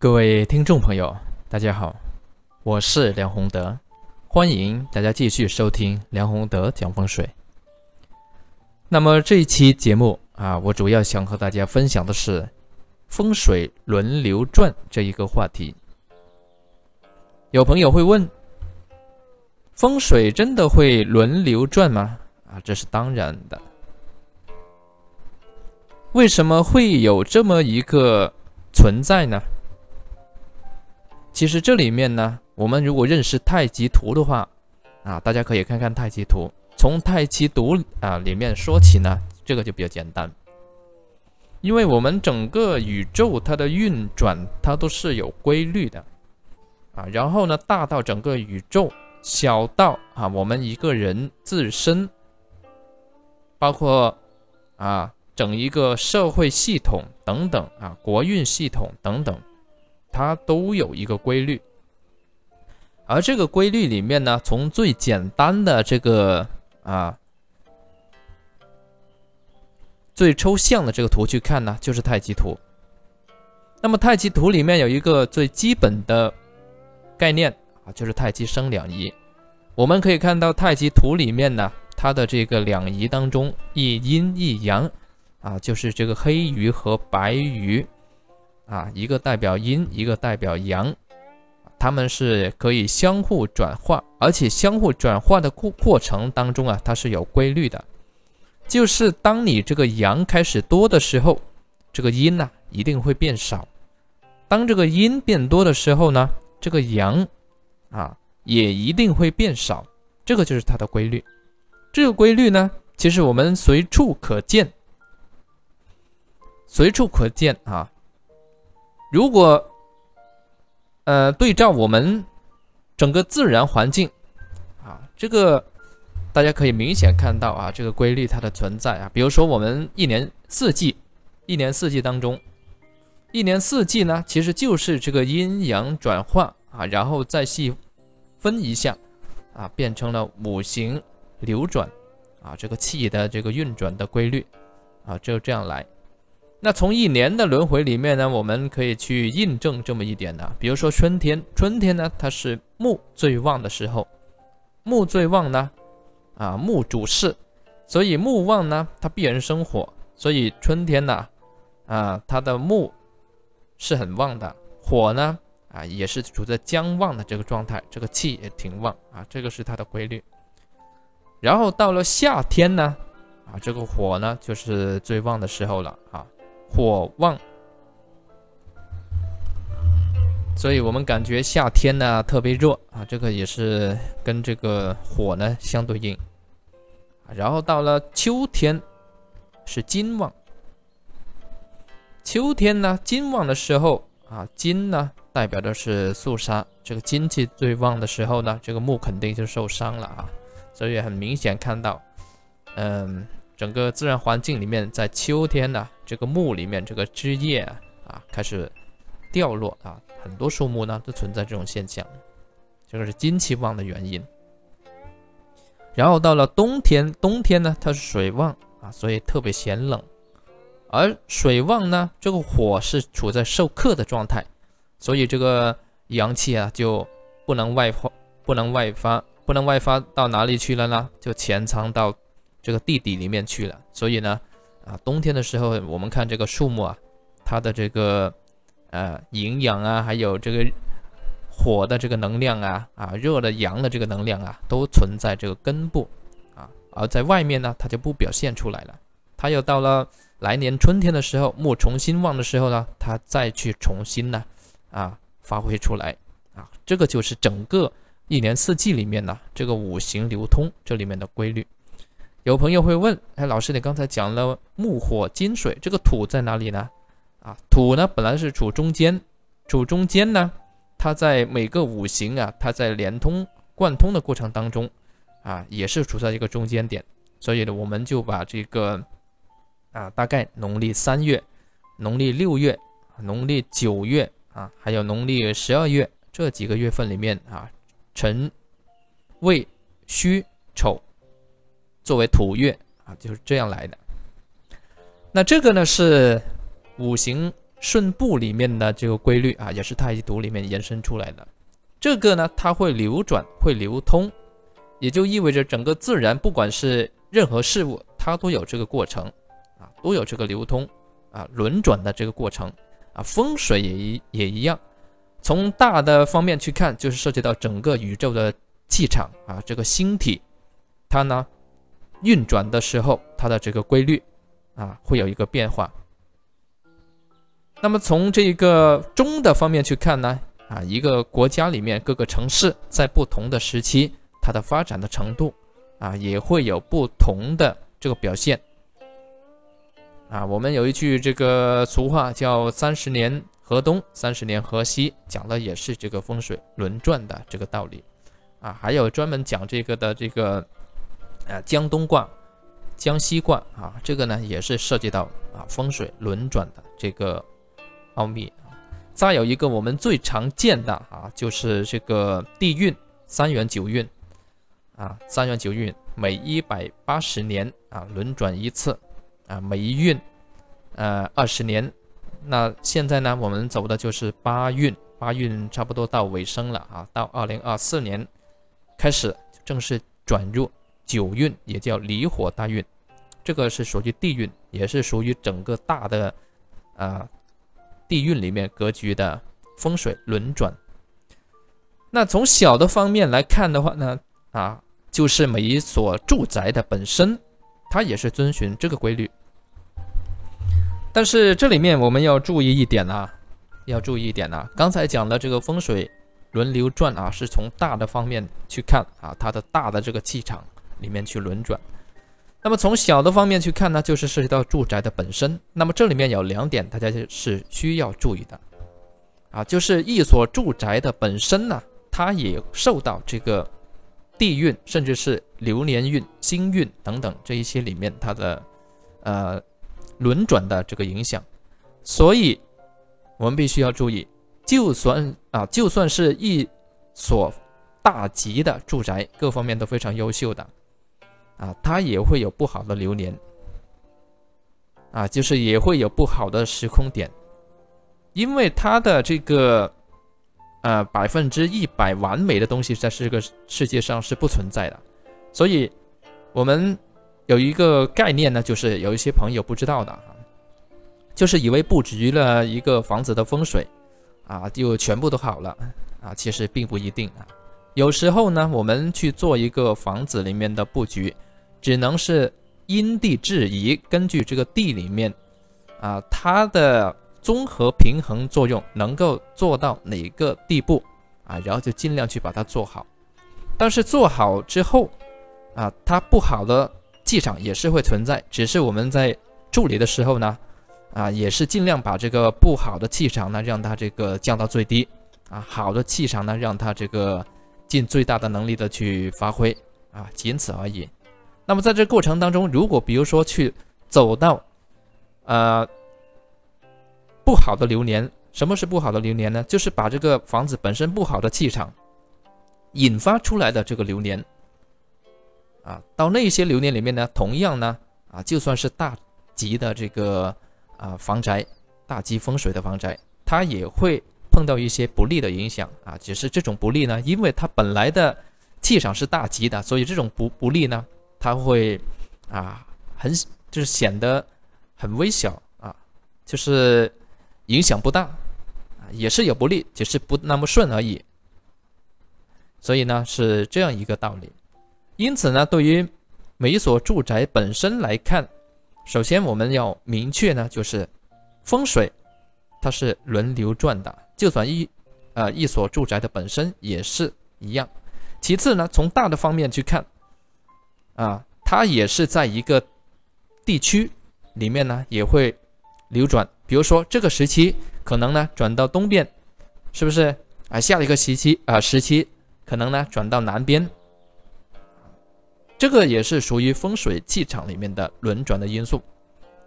各位听众朋友，大家好，我是梁宏德，欢迎大家继续收听梁宏德讲风水。那么这一期节目啊，我主要想和大家分享的是风水轮流转这一个话题。有朋友会问：风水真的会轮流转吗？啊，这是当然的。为什么会有这么一个存在呢？其实这里面呢，我们如果认识太极图的话，啊，大家可以看看太极图。从太极图啊里面说起呢，这个就比较简单。因为我们整个宇宙它的运转，它都是有规律的，啊，然后呢，大到整个宇宙，小到啊我们一个人自身，包括啊整一个社会系统等等啊国运系统等等。它都有一个规律，而这个规律里面呢，从最简单的这个啊，最抽象的这个图去看呢，就是太极图。那么太极图里面有一个最基本的概念啊，就是太极生两仪。我们可以看到太极图里面呢，它的这个两仪当中，一阴一阳啊，就是这个黑鱼和白鱼。啊，一个代表阴，一个代表阳，它们是可以相互转化，而且相互转化的过过程当中啊，它是有规律的。就是当你这个阳开始多的时候，这个阴呢一定会变少；当这个阴变多的时候呢，这个阳啊也一定会变少。这个就是它的规律。这个规律呢，其实我们随处可见，随处可见啊。如果，呃，对照我们整个自然环境，啊，这个大家可以明显看到啊，这个规律它的存在啊。比如说我们一年四季，一年四季当中，一年四季呢，其实就是这个阴阳转化啊，然后再细分一下啊，变成了五行流转啊，这个气的这个运转的规律啊，就这样来。那从一年的轮回里面呢，我们可以去印证这么一点的，比如说春天，春天呢它是木最旺的时候，木最旺呢，啊木主事，所以木旺呢它必然生火，所以春天呢，啊它的木是很旺的，火呢啊也是处在将旺的这个状态，这个气也挺旺。啊，这个是它的规律。然后到了夏天呢，啊这个火呢就是最旺的时候了。啊。火旺，所以我们感觉夏天呢特别热啊，这个也是跟这个火呢相对应。然后到了秋天是金旺，秋天呢金旺的时候啊，金呢代表的是肃杀，这个金气最旺的时候呢，这个木肯定就受伤了啊，所以很明显看到，嗯。整个自然环境里面，在秋天呢，这个木里面这个枝叶啊开始掉落啊，很多树木呢都存在这种现象，这个是金气旺的原因。然后到了冬天，冬天呢它是水旺啊，所以特别显冷，而水旺呢，这个火是处在受克的状态，所以这个阳气啊就不能外发，不能外发，不能外发到哪里去了呢？就潜藏到。这个地底里面去了，所以呢，啊，冬天的时候，我们看这个树木啊，它的这个呃营养啊，还有这个火的这个能量啊，啊热的阳的这个能量啊，都存在这个根部啊，而在外面呢，它就不表现出来了。它又到了来年春天的时候，木重新旺的时候呢，它再去重新呢啊发挥出来啊，这个就是整个一年四季里面呢这个五行流通这里面的规律。有朋友会问：“哎，老师，你刚才讲了木火金水，这个土在哪里呢？啊，土呢本来是处中间，处中间呢，它在每个五行啊，它在连通贯通的过程当中，啊，也是处在一个中间点。所以呢，我们就把这个啊，大概农历三月、农历六月、农历九月啊，还有农历十二月这几个月份里面啊，辰、未、戌、丑。”作为土月啊，就是这样来的。那这个呢是五行顺部里面的这个规律啊，也是太极图里面延伸出来的。这个呢，它会流转，会流通，也就意味着整个自然，不管是任何事物，它都有这个过程啊，都有这个流通啊、轮转的这个过程啊。风水也一也一样，从大的方面去看，就是涉及到整个宇宙的气场啊，这个星体，它呢运转的时候，它的这个规律啊，会有一个变化。那么从这个中的方面去看呢？啊，一个国家里面各个城市在不同的时期，它的发展的程度啊，也会有不同的这个表现。啊，我们有一句这个俗话叫“三十年河东，三十年河西”，讲的也是这个风水轮转的这个道理。啊，还有专门讲这个的这个，啊，江东卦、江西卦啊，这个呢也是涉及到啊风水轮转的这个奥秘。再有一个我们最常见的啊，就是这个地运三元九运啊，三元九运每一百八十年啊轮转一次啊，每一运呃二十年。那现在呢，我们走的就是八运，八运差不多到尾声了啊，到二零二四年开始正式转入九运，也叫离火大运。这个是属于地运，也是属于整个大的啊。地运里面格局的风水轮转，那从小的方面来看的话呢，啊，就是每一所住宅的本身，它也是遵循这个规律。但是这里面我们要注意一点啊，要注意一点啊，刚才讲的这个风水轮流转啊，是从大的方面去看啊，它的大的这个气场里面去轮转。那么从小的方面去看呢，就是涉及到住宅的本身。那么这里面有两点，大家是需要注意的，啊，就是一所住宅的本身呢，它也受到这个地运，甚至是流年运、星运等等这一些里面它的呃轮转的这个影响。所以，我们必须要注意，就算啊，就算是一所大吉的住宅，各方面都非常优秀的。啊，它也会有不好的流年，啊，就是也会有不好的时空点，因为它的这个，呃，百分之一百完美的东西在这个世界上是不存在的，所以，我们有一个概念呢，就是有一些朋友不知道的哈，就是以为布局了一个房子的风水，啊，就全部都好了，啊，其实并不一定啊，有时候呢，我们去做一个房子里面的布局。只能是因地制宜，根据这个地里面，啊，它的综合平衡作用能够做到哪个地步，啊，然后就尽量去把它做好。但是做好之后，啊，它不好的气场也是会存在，只是我们在处理的时候呢，啊，也是尽量把这个不好的气场呢，让它这个降到最低，啊，好的气场呢，让它这个尽最大的能力的去发挥，啊，仅此而已。那么在这过程当中，如果比如说去走到，呃，不好的流年，什么是不好的流年呢？就是把这个房子本身不好的气场引发出来的这个流年，啊，到那些流年里面呢，同样呢，啊，就算是大吉的这个啊房宅，大吉风水的房宅，它也会碰到一些不利的影响啊。只是这种不利呢，因为它本来的气场是大吉的，所以这种不不利呢。它会啊，很就是显得很微小啊，就是影响不大啊，也是有不利，只是不那么顺而已。所以呢，是这样一个道理。因此呢，对于每一所住宅本身来看，首先我们要明确呢，就是风水它是轮流转的，就算一呃一所住宅的本身也是一样。其次呢，从大的方面去看。啊，它也是在一个地区里面呢，也会流转。比如说这个时期可能呢转到东边，是不是？啊，下一个时期啊时期可能呢转到南边，这个也是属于风水气场里面的轮转的因素。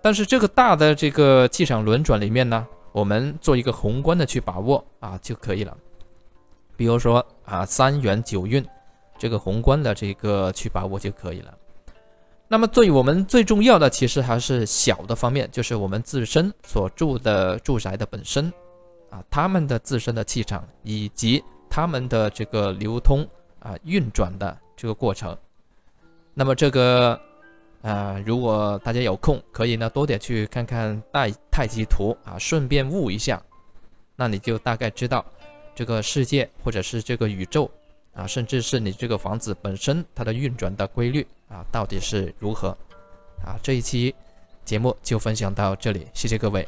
但是这个大的这个气场轮转里面呢，我们做一个宏观的去把握啊就可以了。比如说啊三元九运。这个宏观的这个去把握就可以了。那么对于我们最重要的，其实还是小的方面，就是我们自身所住的住宅的本身，啊，他们的自身的气场以及他们的这个流通啊运转的这个过程。那么这个，啊，如果大家有空，可以呢多点去看看太太极图啊，顺便悟一下，那你就大概知道这个世界或者是这个宇宙。啊，甚至是你这个房子本身它的运转的规律啊，到底是如何？啊，这一期节目就分享到这里，谢谢各位。